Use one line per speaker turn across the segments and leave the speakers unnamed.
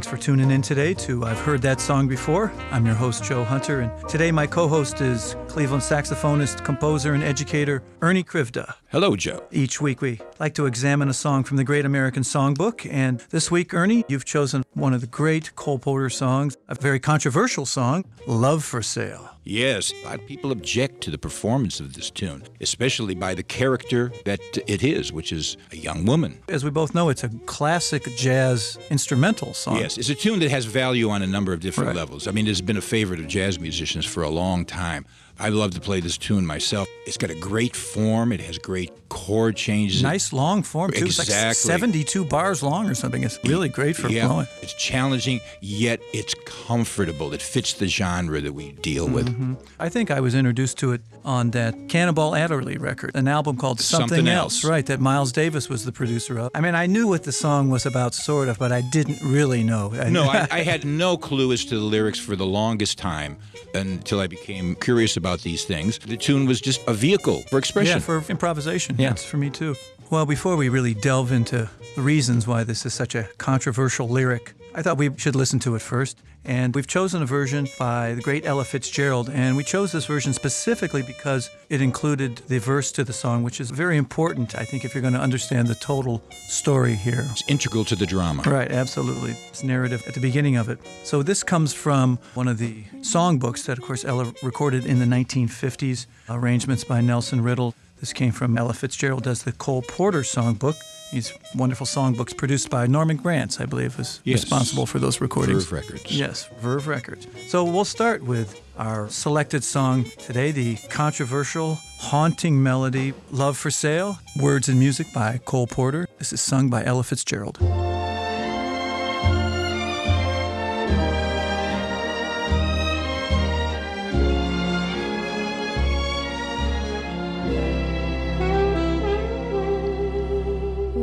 Thanks for tuning in today to I've Heard That Song Before. I'm your host, Joe Hunter, and today my co host is Cleveland saxophonist, composer, and educator Ernie Krivda.
Hello, Joe.
Each week we like to examine a song from the Great American Songbook, and this week, Ernie, you've chosen one of the great Cole Porter songs, a very controversial song, Love for Sale.
Yes, a lot of people object to the performance of this tune, especially by the character that it is, which is a young woman.
As we both know, it's a classic jazz instrumental song.
Yes, it's a tune that has value on a number of different
Right.
levels. I mean, it's been a favorite of jazz musicians for a long time. I love to play this tune myself. It's got a great form, it has great chord changes.
Nice long form, too. It's like
Exactly.
72 bars long or something. It's really great for
yeah,
flowing.
it's challenging, yet it's comfortable. It fits the genre that we deal with.
Mm-hmm. I think I was introduced to it on that Cannonball Adderley record, an album called Something,
Something
Else,
Else.
right? That Miles Davis was the producer of. I mean, I knew what the song was about, sort of, but I didn't really know.
No, I, I had no clue as to the lyrics for the longest time until I became curious about these things. The tune was just a vehicle for expression.
Yeah, for improvisation.
Yeah.
Yes, for me too. Well, before we really delve into the reasons why this is such a controversial lyric, I thought we should listen to it first. And we've chosen a version by the great Ella Fitzgerald. And we chose this version specifically because it included the verse to the song, which is very important, I think, if you're going to understand the total story here.
It's integral to the drama.
Right, absolutely. It's narrative at the beginning of it. So this comes from one of the songbooks that, of course, Ella recorded in the 1950s, arrangements by Nelson Riddle. This came from Ella Fitzgerald does the Cole Porter songbook. These wonderful songbooks produced by Norman Granz, I believe, was
Yes.
responsible for those recordings.
Verve Records.
Yes, Verve Records. So we'll start with our selected song today, the controversial, haunting melody, Love for Sale, words and music by Cole Porter. This is sung by Ella Fitzgerald.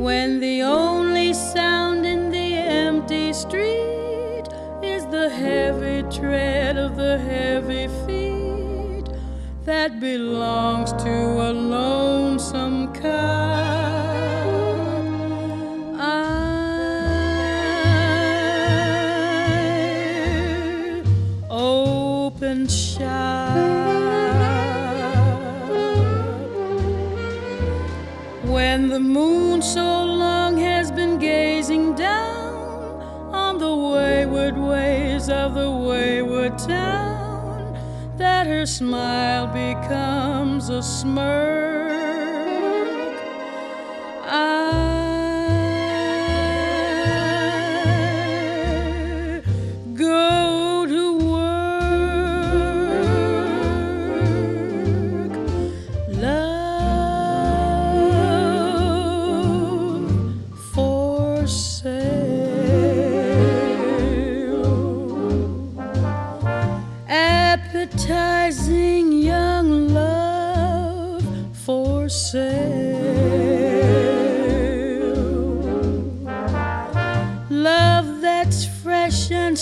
When the only sound in the empty street is the heavy tread of the heavy feet that belongs to a lonesome car. The moon so long has been gazing down on the wayward ways of the wayward town that her smile becomes a smirk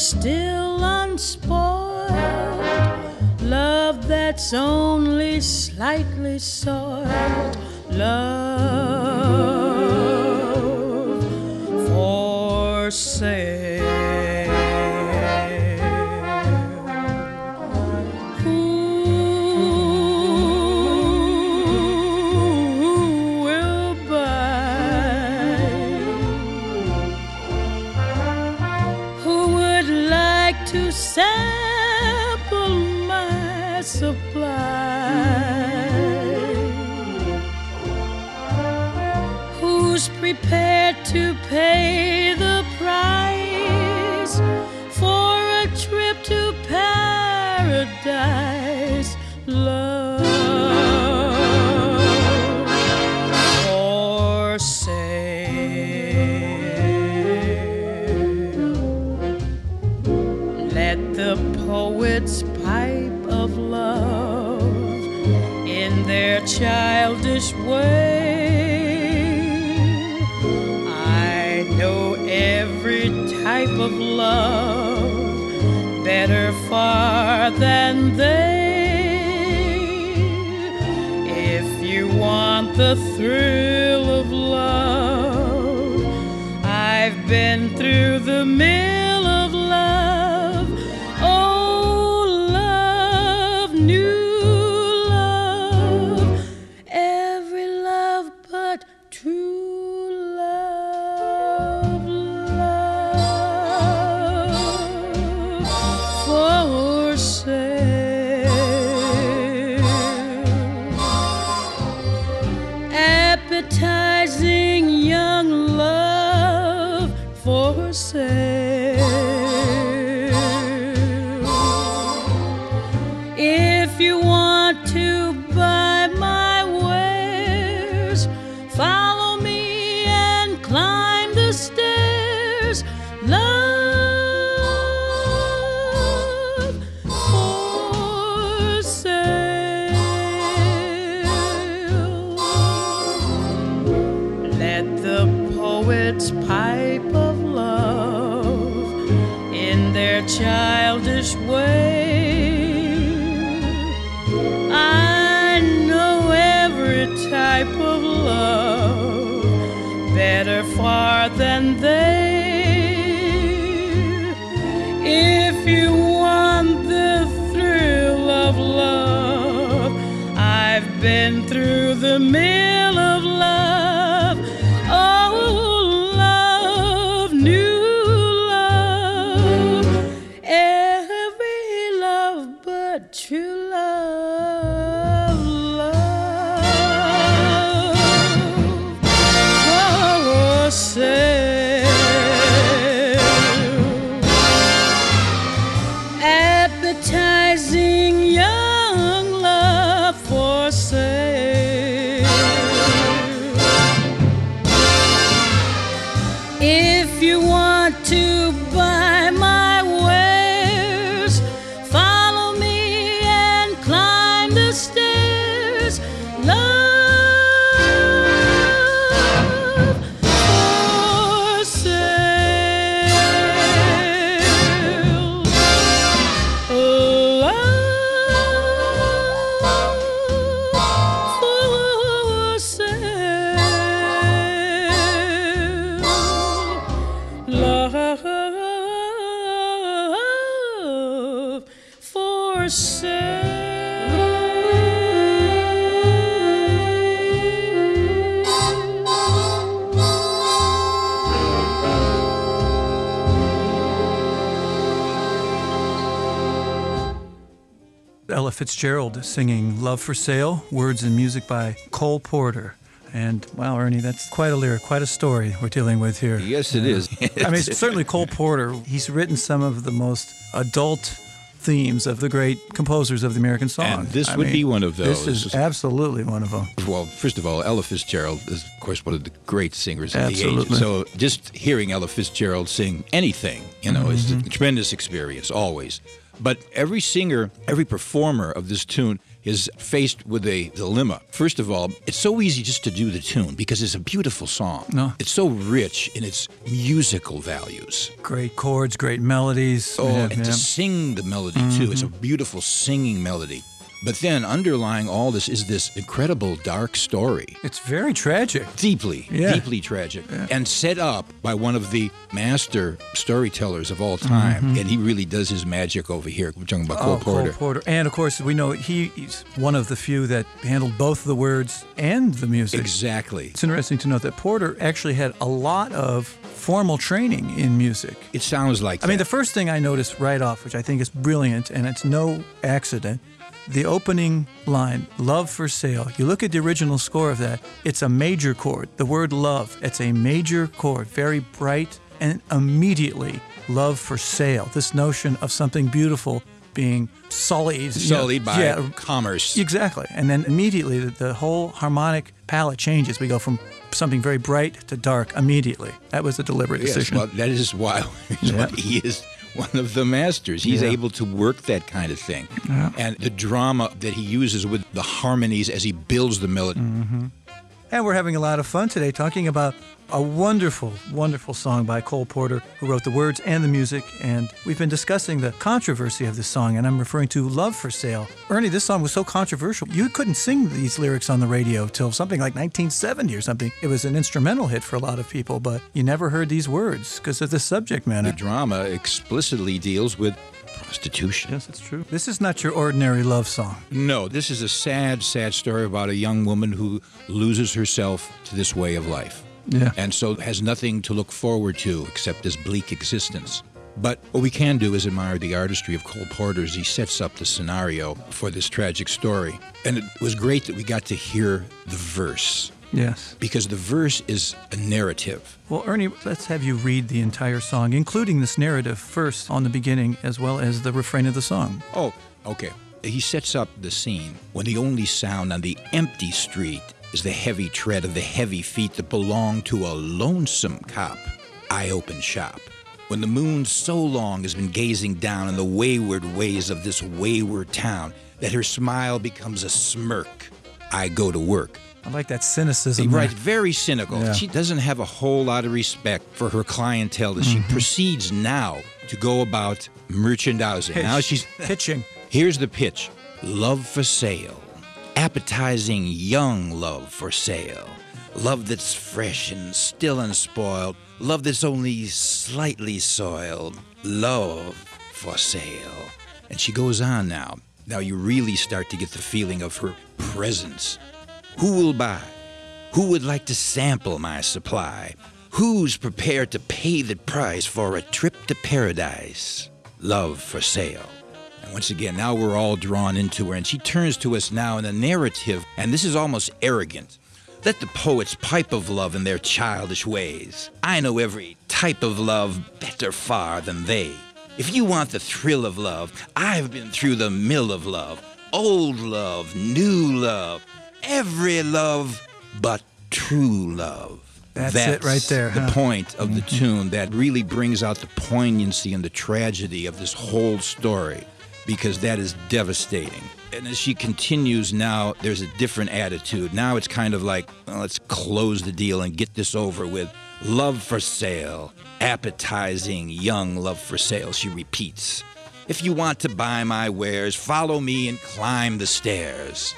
still unspoiled. Love that's only slightly soiled. Love for sale. Type of love better far than they. If you want the thrill of love, I've been through the mill poet's pipe. Love
Fitzgerald singing Love for Sale, words and music by Cole Porter. And wow, Ernie, that's quite a lyric, quite a story we're dealing with here.
Yes, it is.
I mean, certainly Cole Porter, he's written some of the most adult themes of the great composers of the American song.
And this
I
would
mean,
be one of those.
This is absolutely one of them.
Well, first of all, Ella Fitzgerald is, of course, one of the great singers of the
Absolutely.
age. So just hearing Ella Fitzgerald sing anything, you know, is mm-hmm. a tremendous experience, always. But every singer, every performer of this tune is faced with a dilemma. First of all, it's so easy just to do the tune because it's a beautiful song.
No.
It's so rich in its musical values.
Great chords, great melodies.
Oh,
Yeah,
and
yeah.
to sing the melody too. It's a mm-hmm. beautiful singing melody. But then underlying all this is this incredible dark story.
It's very tragic.
Deeply,
Yeah.
deeply tragic. And set up by one of the master storytellers of all time. Mm-hmm. And he really does his magic over here. We're talking about oh, Cole
oh,
Porter.
Cole Porter. And of course, we know he, he's one of the few that handled both the words and the music.
Exactly.
It's interesting to note that Porter actually had a lot of formal training in music.
It sounds like
I mean, the first thing I noticed right off, which I think is brilliant, and it's no accident, the opening line, love for sale. You look at the original score of that, it's a major chord. The word love, it's a major chord, very bright, and immediately love for sale. This notion of something beautiful being sullied. you know,
by
yeah,
commerce.
Exactly. And then immediately the, the whole harmonic palette changes. We go from something very bright to dark immediately. That was a deliberate
Yes,
decision.
well, that is why
Yeah.
he is one of the masters. He's
Yeah.
able to work that kind of thing. And the drama that he uses with the harmonies as he builds the melody.
Mm-hmm. And we're having a lot of fun today talking about a wonderful, wonderful song by Cole Porter, who wrote the words and the music. And we've been discussing the controversy of this song, and I'm referring to Love for Sale. Ernie, this song was so controversial. You couldn't sing these lyrics on the radio till something like 1970 or something. It was an instrumental hit for a lot of people, but you never heard these words because of the subject matter.
The drama explicitly deals with prostitution.
Yes, it's true. This is not your ordinary love song.
No, this is a sad, sad story about a young woman who loses herself to this way of life.
Yeah.
And so has nothing to look forward to except this bleak existence. But what we can do is admire the artistry of Cole Porter as he sets up the scenario for this tragic story. And it was great that we got to hear the verse
Yes.
because the verse is a narrative.
Well, Ernie, let's have you read the entire song, including this narrative first on the beginning as well as the refrain of the song.
Oh, okay. He sets up the scene when the only sound on the empty street is the heavy tread of the heavy feet that belong to a lonesome cop. I open shop. When the moon so long has been gazing down on the wayward ways of this wayward town that her smile becomes a smirk, I go to work.
I like that cynicism.
Right,
there.
very cynical.
Yeah.
She doesn't have a whole lot of respect for her clientele as she mm-hmm. proceeds now to go about merchandising. Now she's
pitching.
Here's the pitch Love for sale. Appetizing young love for sale. Love that's fresh and still unspoiled. Love that's only slightly soiled. Love for sale. And she goes on now. Now you really start to get the feeling of her presence. Who will buy? Who would like to sample my supply? Who's prepared to pay the price for a trip to paradise? Love for sale. And once again, now we're all drawn into her, and she turns to us now in a narrative, and this is almost arrogant. Let the poets pipe of love in their childish ways. I know every type of love better far than they. If you want the thrill of love, I've been through the mill of love. Old love, new love, every love but true love.
That's it right there,
The
huh?
point of the mm-hmm. tune that really brings out the poignancy and the tragedy of this whole story because that is devastating. And as she continues now, there's a different attitude. Now it's kind of like, well, let's close the deal and get this over with. Love for sale, appetizing young love for sale, she repeats. If you want to buy my wares, follow me and climb the stairs.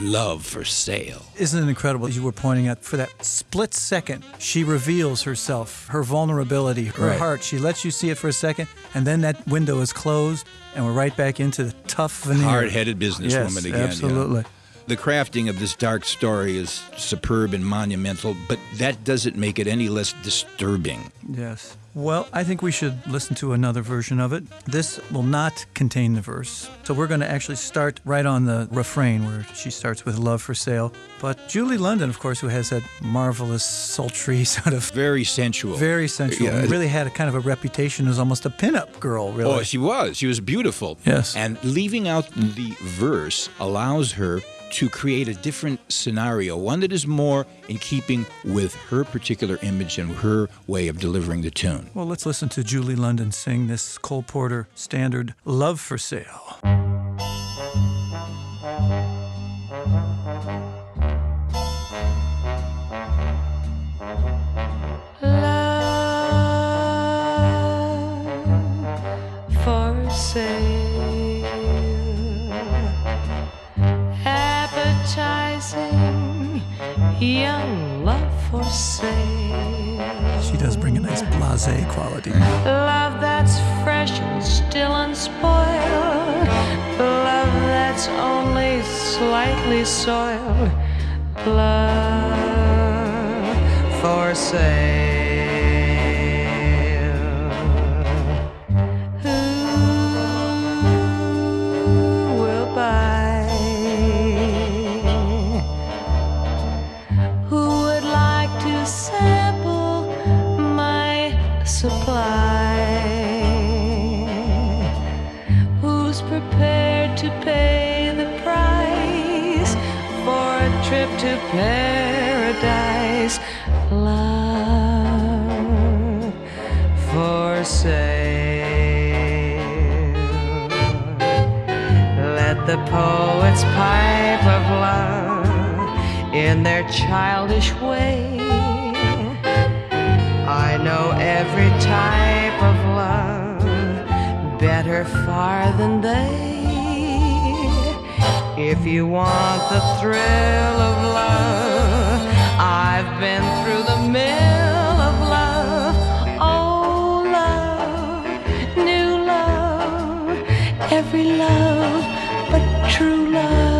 Love for sale.
Isn't it incredible, you were pointing out, for that split second, she reveals herself, her vulnerability, her
Right.
heart. She lets you see it for a second, and then that window is closed, and we're right back into the tough veneer.
Hard-headed businesswoman
yes,
again. yeah.
Absolutely.
The crafting of this dark story is superb and monumental, but that doesn't make it any less disturbing.
Yes. Well, I think we should listen to another version of it. This will not contain the verse. So we're going to actually start right on the refrain where she starts with love for sale. But Julie London, of course, who has that marvelous, sultry sort of
Very sensual.
very sensual,
Yeah.
really had a kind of a reputation as almost a pinup girl, really.
Oh, she was. She was beautiful.
Yes.
And leaving out the verse allows her to create a different scenario, one that is more in keeping with her particular image and her way of delivering the tune.
well, let's listen to Julie London sing this Cole Porter standard, Love for Sale. Does bring a nice blase quality.
Love that's fresh and still unspoiled. Love that's only slightly soiled. Love for sale. Sale. Let the poets pipe of love in their childish way. I know every type of love better far than they. If you want the thrill of love, I've been through the mill every love but true love.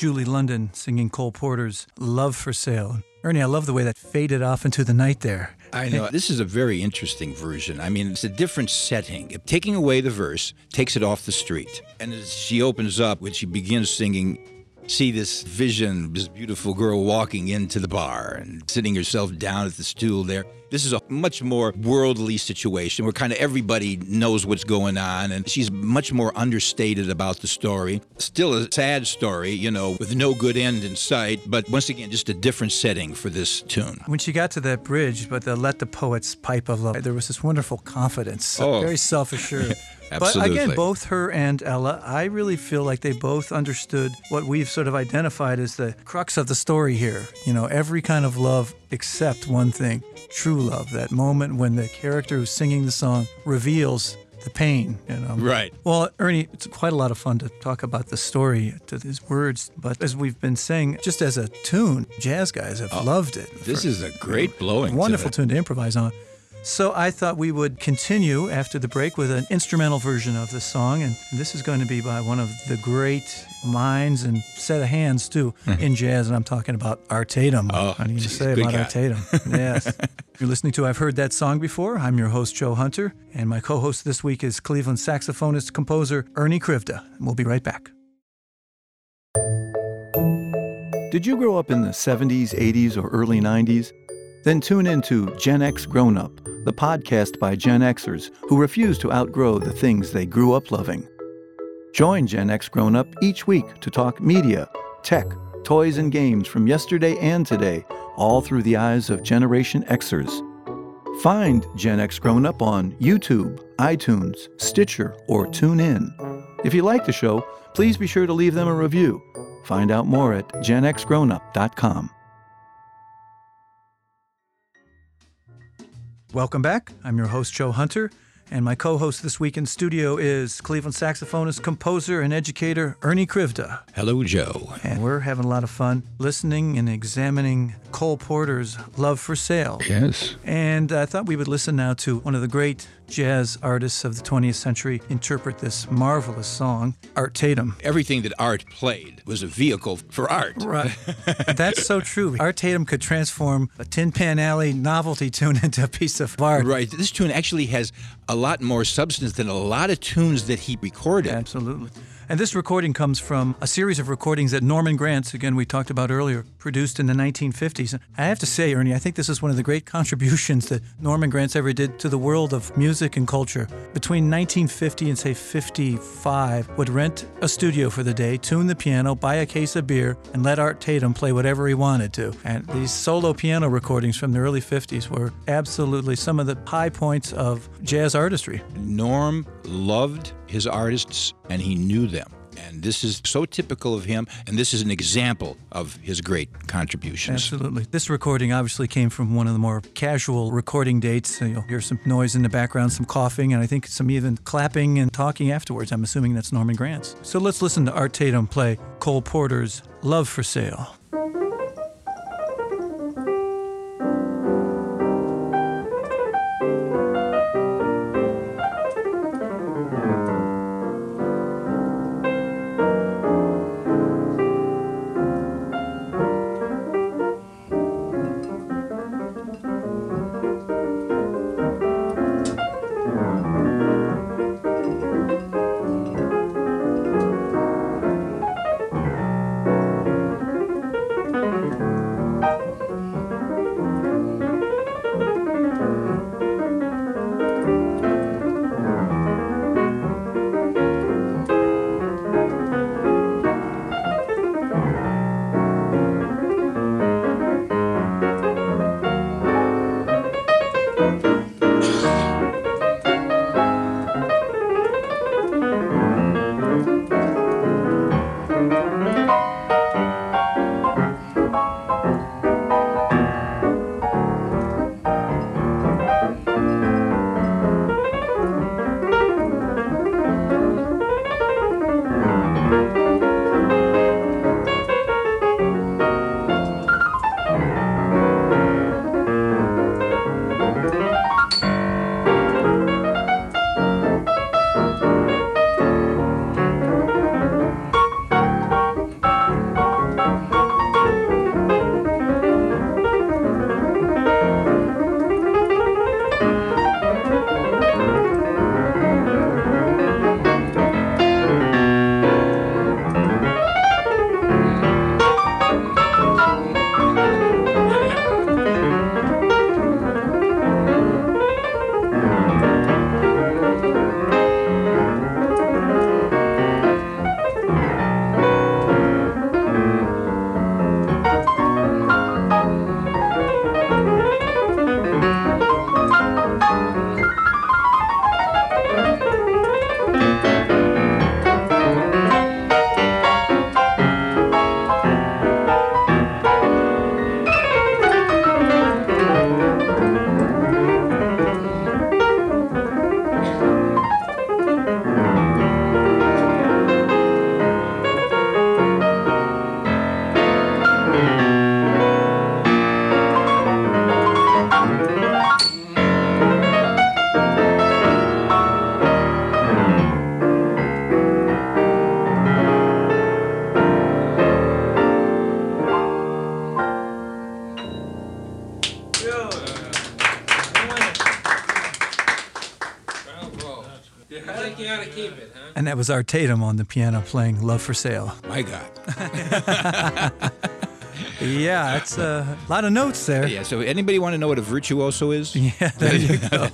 Julie London singing Cole Porter's Love for Sale. Ernie, I love the way that faded off into the night there.
I know. This is a very interesting version. I mean, it's a different setting. Taking away the verse takes it off the street. And as she opens up, when she begins singing, see this vision, this beautiful girl walking into the bar and sitting herself down at the stool there. This is a much more worldly situation where kind of everybody knows what's going on, and she's much more understated about the story. Still a sad story, you know, with no good end in sight, but once again, just a different setting for this tune.
When she got to that bridge, but the Let the Poets Pipe of Love, there was this wonderful confidence,
Oh.
very self assured. But again, both her and Ella, I really feel like they both understood what we've sort of identified as the crux of the story here. You know, every kind of love except one thing true love. That moment when the character who's singing the song reveals the pain, you know.
Right.
Well, Ernie, it's quite a lot of fun to talk about the story to these words, but as we've been saying, just as a tune, jazz guys have oh, loved it.
This is a great blowing.
Wonderful
it.
tune to improvise on. So I thought we would continue after the break with an instrumental version of the song, and this is going to be by one of the great minds and set of hands too in jazz, and I'm talking about Art Tatum.
Mm-hmm. Oh,
what do you
geez,
say about
guy.
Art Tatum? Yes. You're listening to I've Heard That Song Before. I'm your host, Joe Hunter, and my co-host this week is Cleveland saxophonist composer Ernie Krivda. And we'll be right back. Did you grow up in the 70s, 80s, or early 90s? Then tune into Gen X Grown Up, the podcast by Gen Xers who refuse to outgrow the things they grew up loving. Join Gen X Grown Up each week to talk media, tech, toys, and games from yesterday and today, all through the eyes of Generation Xers. Find Gen X Grown Up on YouTube, iTunes, Stitcher, or TuneIn. If you like the show, please be sure to leave them a review. Find out more at genxgrownup.com. Welcome back. I'm your host, Joe Hunter, and my co host this week in studio is Cleveland saxophonist, composer, and educator Ernie Krivda.
Hello, Joe.
And we're having a lot of fun listening and examining Cole Porter's Love for Sale.
Yes.
And I thought we would listen now to one of the great jazz artists of the 20th century interpret this marvelous song, Art Tatum.
Everything that Art played was a vehicle for art.
Right. That's so true. Art Tatum could transform a Tin Pan Alley novelty tune into a piece of art.
Right. This tune actually has a lot more substance than a lot of tunes that he recorded.
Absolutely. And this recording comes from a series of recordings that Norman Granz, again, we talked about earlier, produced in the 1950s. I have to say, Ernie, I think this is one of the great contributions that Norman Granz ever did to the world of music and culture. Between 1950 and, say, 55, would rent a studio for the day, tune the piano, buy a case of beer, and let Art Tatum play whatever he wanted to. And these solo piano recordings from the early 50s were absolutely some of the high points of jazz artistry.
Norm loved his artists and he knew them. And this is so typical of him, and this is an example of his great contributions.
Absolutely. This recording obviously came from one of the more casual recording dates. You'll hear some noise in the background, some coughing, and I think some even clapping and talking afterwards. I'm assuming that's Norman Granz. So let's listen to Art Tatum play Cole Porter's Love for Sale. Was Art Tatum on the piano playing Love for Sale.
My God.
Yeah, it's a lot of notes there.
Yeah. So, anybody want to know what a virtuoso is?
Yeah, there you go.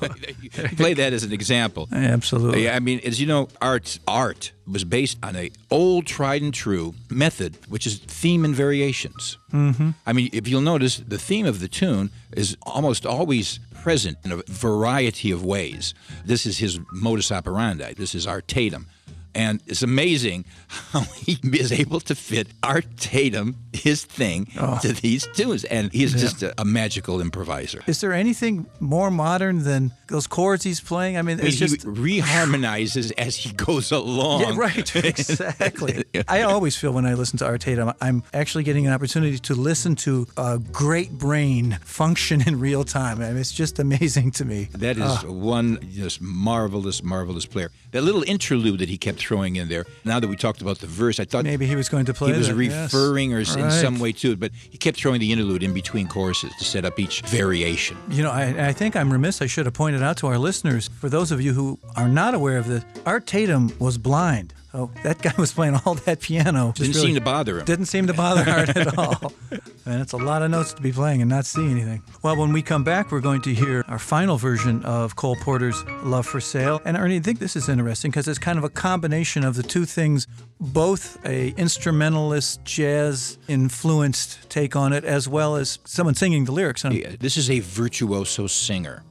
Play that as an example.
Absolutely.
Yeah, I mean, as you know, art art was based on a old, tried and true method, which is theme and variations. Mm-hmm. I mean, if you'll notice, the theme of the tune is almost always present in a variety of ways. This is his modus operandi. This is Art Tatum. And it's amazing how he is able to fit Art Tatum, his thing, oh. to these tunes. And he's just a, a magical improviser.
Is there anything more modern than those chords he's playing? I mean, it's
he
just.
reharmonizes as he goes along.
Yeah, right. Exactly. I always feel when I listen to Art Tatum, I'm actually getting an opportunity to listen to a great brain function in real time. I mean, it's just amazing to me.
That is ah. one just marvelous, marvelous player. That little interlude that he kept throwing in there. Now that we talked about the verse, I thought
Maybe he was going to play
he was
that, yes.
referring or s in some way to it, but he kept throwing the interlude in between choruses to set up each variation.
You know, I, I think I'm remiss. I should have pointed out to our listeners, for those of you who are not aware of this, Art Tatum was blind. So that guy was playing all that piano. just
Didn't
really
seem to bother him.
Didn't seem to bother Art at all. And it's a lot of notes to be playing and not see anything. Well, when we come back, we're going to hear our final version of Cole Porter's Love for Sale. And Ernie, I think this is interesting because it's kind of a combination of the two things, both a instrumentalist, jazz influenced take on it, as well as someone singing the lyrics.
Yeah, This is a virtuoso singer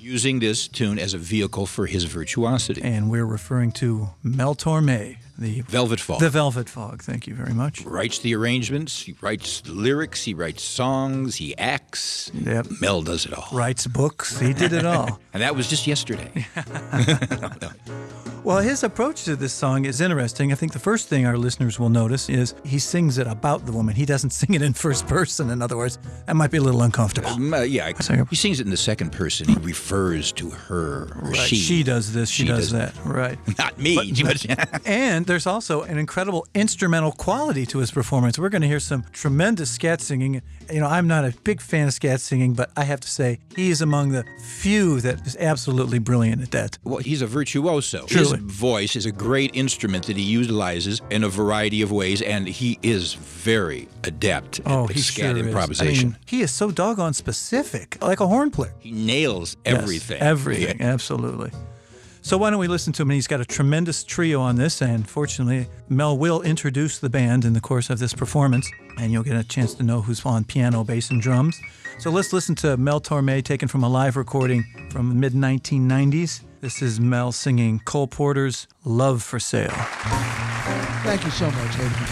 using this tune as a vehicle for his virtuosity.
And we're referring to Mel Torme, the
Velvet Fog.
the Velvet Fog. Thank you very much.
writes the arrangements, he writes the lyrics, he writes songs, he acts.
Yep.
Mel does it all.
Writes books. He did it all.
And that was just yesterday.
Well, his approach to this song is interesting. I think the first thing our listeners will notice is he sings it about the woman. He doesn't sing it in first person. In other words, that might be a little uncomfortable.
Um, uh, yeah, he sings it in the second person. He refers to her or
Right.
she.
She does this, she,
She
does,
does
that. Right.
Not me. but-
And there's also an incredible instrumental quality to his performance. We're going to hear some tremendous scat singing. You know, I'm not a big fan of scat singing, but I have to say he is among the few that is absolutely brilliant at that.
well, he's a virtuoso.
Truly.
Voice is a great instrument that he utilizes in a variety of ways, and he is very adept
Oh,
at scat
sure
improvisation.
is. I mean, he is so doggone specific, like a horn player.
he nails
Yes,
everything.
everything,
Yeah.
absolutely. So why don't we listen to him? And he's got a tremendous trio on this, and fortunately, Mel will introduce the band in the course of this performance, and you'll get a chance to know who's on piano, bass, and drums. So let's listen to Mel Torme, taken from a live recording from the mid 1990s. This is Mel singing Cole Porter's "Love for Sale."
Thank you so much, gentlemen.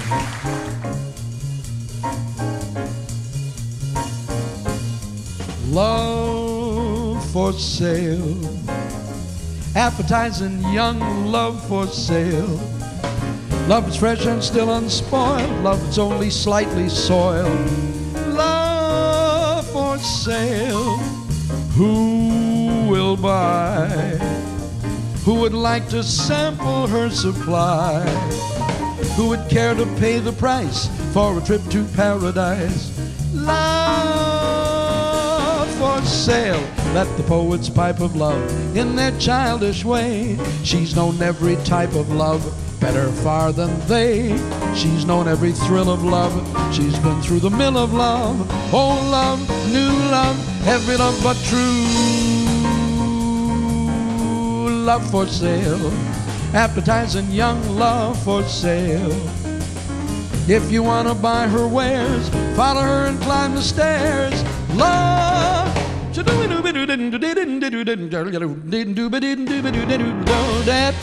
Love for sale. Appetizing young love for sale. Love that's fresh and still unspoiled. Love that's only slightly soiled. Love for sale. Who buy? Who would like to sample her supply? Who would care to pay the price for a trip to paradise? Love for sale. Let the poets pipe of love in their childish way. She's known every type of love better far than they. She's known every thrill of love. She's been through the mill of love. Old love, new love, every love but true love for sale. Advertising young love for sale. If you want to buy her wares, follow her and climb the stairs. Love. That.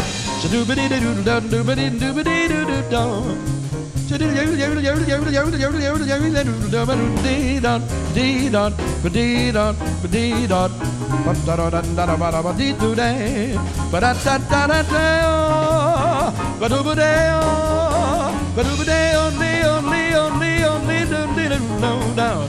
Ba-do-ba-day-oh, ba-do-ba-day-oh, didn't now.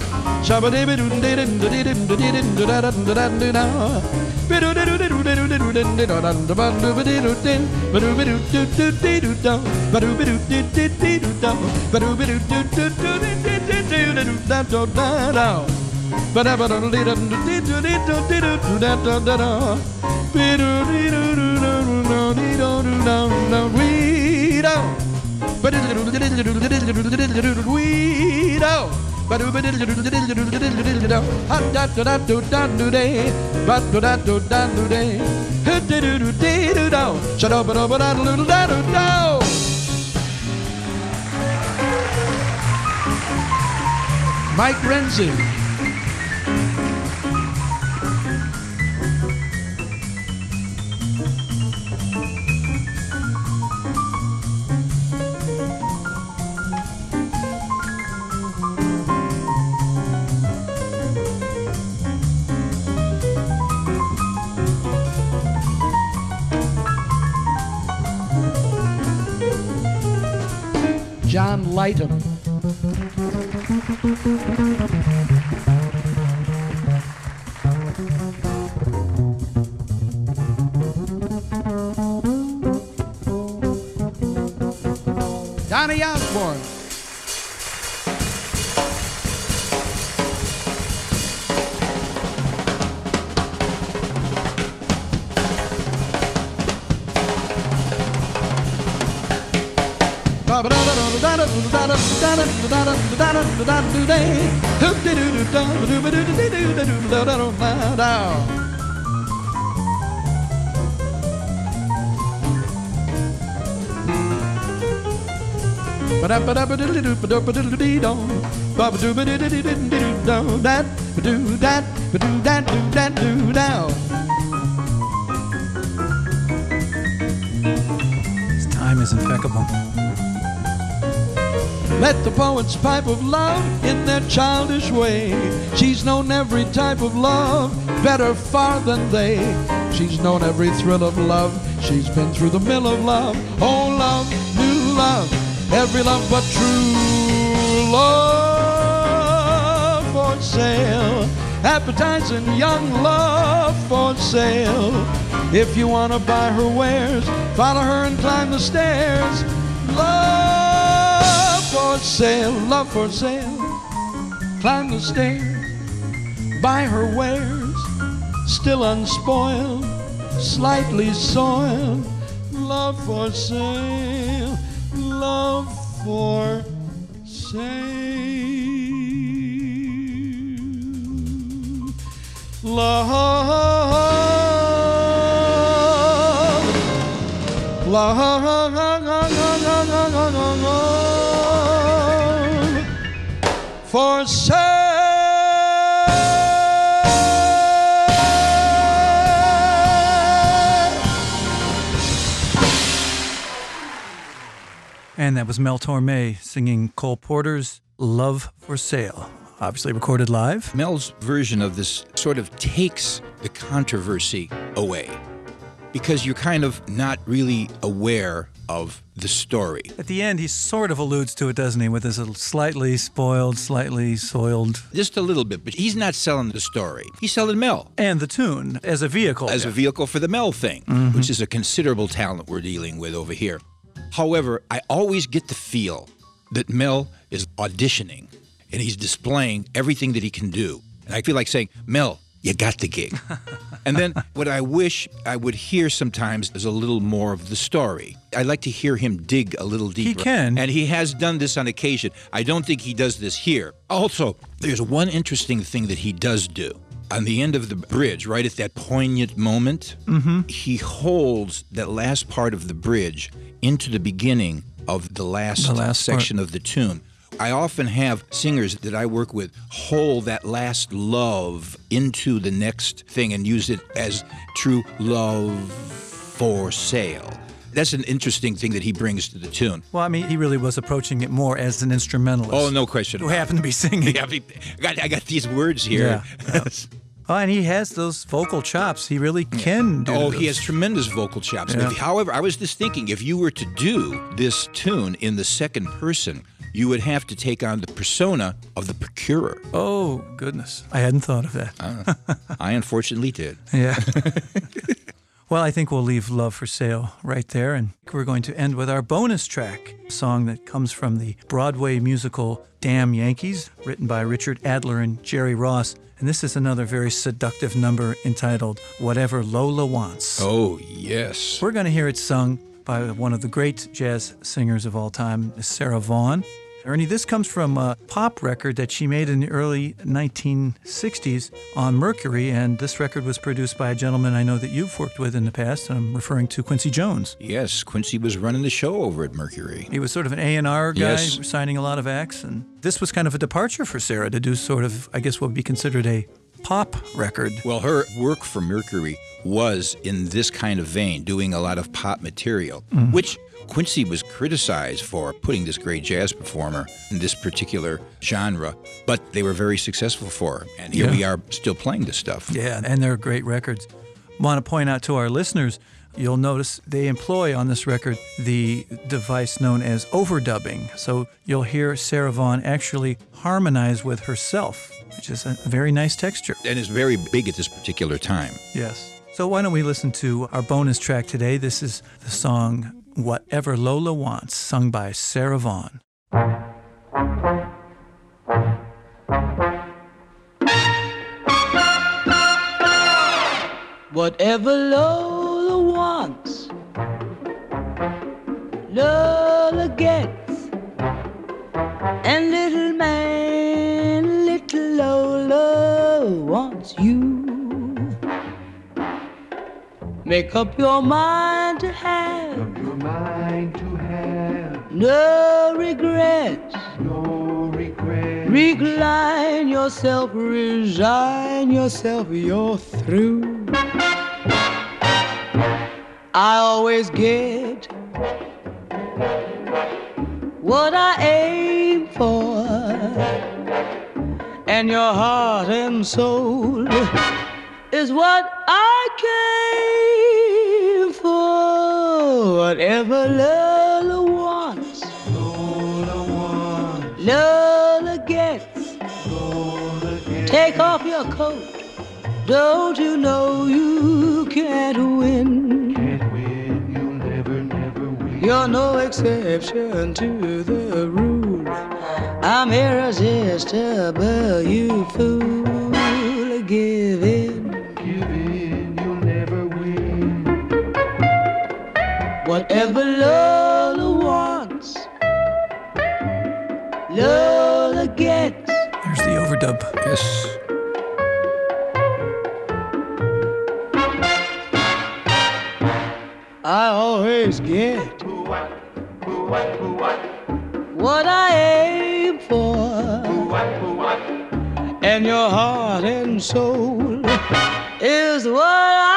We don't. Mike Renzi. John.
His time is impeccable.
Let the poets pipe of love in their childish way. She's known every type of love better far than they. She's known every thrill of love. She's been through the mill of love. Oh, love, new love, every love but true love for sale. Appetizing young love for sale. If you want to buy her wares, follow her and climb the stairs. Love for sale, love for sale. Climb the stairs, buy her wares, still unspoiled, slightly soiled. Love for sale, for sale. Love, love for sale.
And that was Mel Torme singing Cole Porter's Love for Sale, obviously recorded live.
Mel's version of this sort of takes the controversy away because you're kind of not really aware of the story.
At the end, he sort of alludes to it, doesn't he, with his slightly spoiled, slightly soiled,
Just a little bit, but he's not selling the story. He's selling Mel
and the tune as a vehicle.
as a vehicle for the Mel thing, mm-hmm. which is a considerable talent we're dealing with over here. However, I always get the feel that Mel is auditioning and he's displaying everything that he can do. And I feel like saying, Mel, you got the gig. and then what I wish I would hear sometimes is a little more of the story. I'd like to hear him dig a little deeper.
He can.
And he has done this on occasion. I don't think he does this here. Also, there's one interesting thing that he does do. On the end of the bridge, right at that poignant moment, mm-hmm. he holds that last part of the bridge into the beginning of the last,
The last
section of the tune. I often have singers that I work with hold that last love into the next thing and use it as true love for sale. That's an interesting thing that he brings to the tune.
well, I mean, he really was approaching it more as an instrumentalist.
Oh, no question.
Who
it.
happened to be singing.
Yeah, I, got, I got these words here.
Yeah. Oh, and he has those vocal chops. He really can do
Oh,
those.
he has tremendous vocal chops.
Yeah.
If- however, I was just thinking if you were to do this tune in the second person, you would have to take on the persona of the procurer.
Oh, goodness. I hadn't thought of that. Ah.
I unfortunately did.
Yeah. Well, I think we'll leave Love for Sale right there. And we're going to end with our bonus track, a song that comes from the Broadway musical Damn Yankees, written by Richard Adler and Jerry Ross. And this is another very seductive number entitled Whatever Lola Wants.
Oh, yes.
We're going to hear it sung by one of the great jazz singers of all time, Sarah Vaughan. Ernie, this comes from a pop record that she made in the early 1960s on Mercury, and this record was produced by a gentleman I know that you've worked with in the past. I'm referring to Quincy Jones.
Yes, Quincy was running the show over at Mercury.
He was sort of an A&R guy,
Yes.
signing a lot of acts, and this was kind of a departure for Sarah to do sort of, I guess, what would be considered a pop record.
Well, her work for Mercury was in this kind of vein, doing a lot of pop material, mm-hmm. which Quincy was criticized for putting this great jazz performer in this particular genre, but they were very successful for her. And here
Yeah.
we are still playing this stuff.
Yeah, and they're great records. Want to point out to our listeners, you'll notice they employ on this record the device known as overdubbing. So you'll hear Sarah Vaughan actually harmonize with herself, which is a very nice texture.
And it's very big at this particular time.
Yes. So why don't we listen to our bonus track today? This is the song Whatever Lola Wants, sung by Sarah Vaughan.
Whatever Lola wants, Lola gets. And little man, little Lola wants you. Make up your mind to have no regrets.
no regret.
Recline yourself, resign yourself, you're through. I always get what I aim for, and your heart and soul is what I came for. Whatever Lola
Lola
gets. Take off your coat. Don't you know you can't win?
Can't win, you'll never, never win.
You're no exception to the rule. I'm irresistible, you fool. Give in.
Give in, you'll never win.
Whatever Lola
There's the overdub.
Yes.
I always get what I aim for, and your heart and soul is what I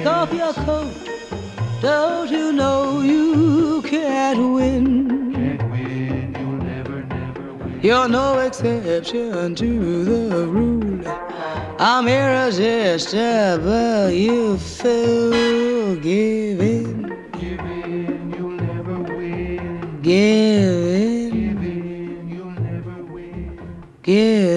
Take off your coat. Don't you know you can't win?
Can't win, you'll never, never win.
You're no exception to the rule. I'm irresistible, you fool. Give in,
Give in, you'll never win.
give in,
Give in, you'll never win.
give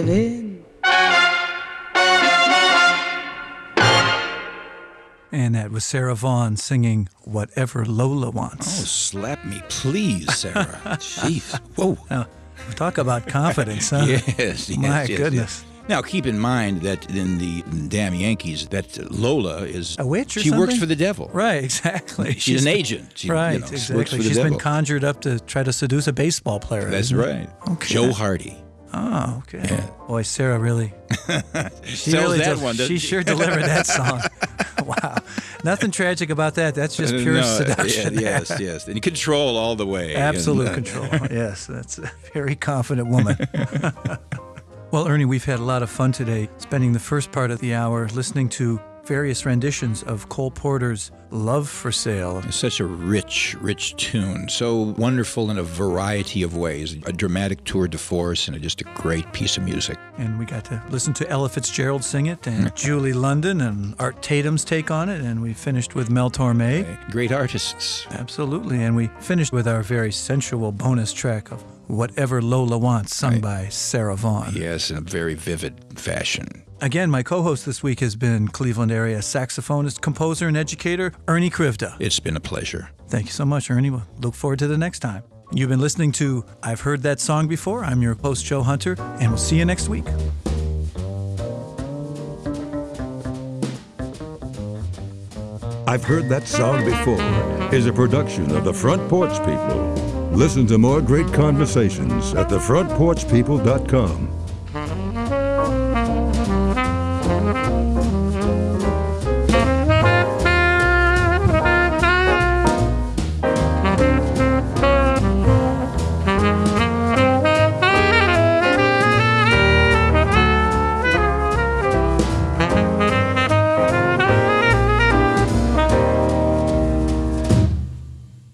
was Sarah Vaughan singing Whatever Lola Wants.
Oh, slap me, please, Sarah. Jeez. Whoa.
Now, talk about confidence, huh?
Yes, yes.
My
yes,
goodness.
yes. Now, keep in mind that in the Damn Yankees, that Lola is
A witch or
She works for the devil.
Right, exactly.
She's, an agent. She, you
right,
know, works
exactly. She's been
devil.
conjured up to try to seduce a baseball player.
That's
it?
right.
Okay.
Joe Hardy.
Oh, okay.
Yeah.
Boy, Sarah really. She
Sells
really
that
del-
one,
She
she?
sure delivered that song. wow. Nothing tragic about that. That's just pure
No,
seduction.
yeah, yes, yes. And control all the way.
Absolute
And, uh,
control. yes, that's a very confident woman. well, Ernie, we've had a lot of fun today, spending the first part of the hour listening to various renditions of Cole Porter's Love for Sale.
It's such a rich, rich tune. So wonderful in a variety of ways. A dramatic tour de force and just a great piece of music.
And we got to listen to Ella Fitzgerald sing it, and Julie London and Art Tatum's take on it, and we finished with Mel Torme.
Great artists.
Absolutely. And we finished with our very sensual bonus track of Whatever Lola Wants, sung by Sarah Vaughan.
Yes, in a very vivid fashion.
Again, my co host this week has been Cleveland area saxophonist, composer, and educator Ernie Krivda.
It's been a pleasure.
Thank you so much, Ernie. We'll look forward to the next time. You've been listening to I've Heard That Song Before. I'm your host, Joe Hunter, and we'll see you next week.
I've Heard That Song Before is a production of the Front Porch People. Listen to more great conversations at thefrontporchpeople.com.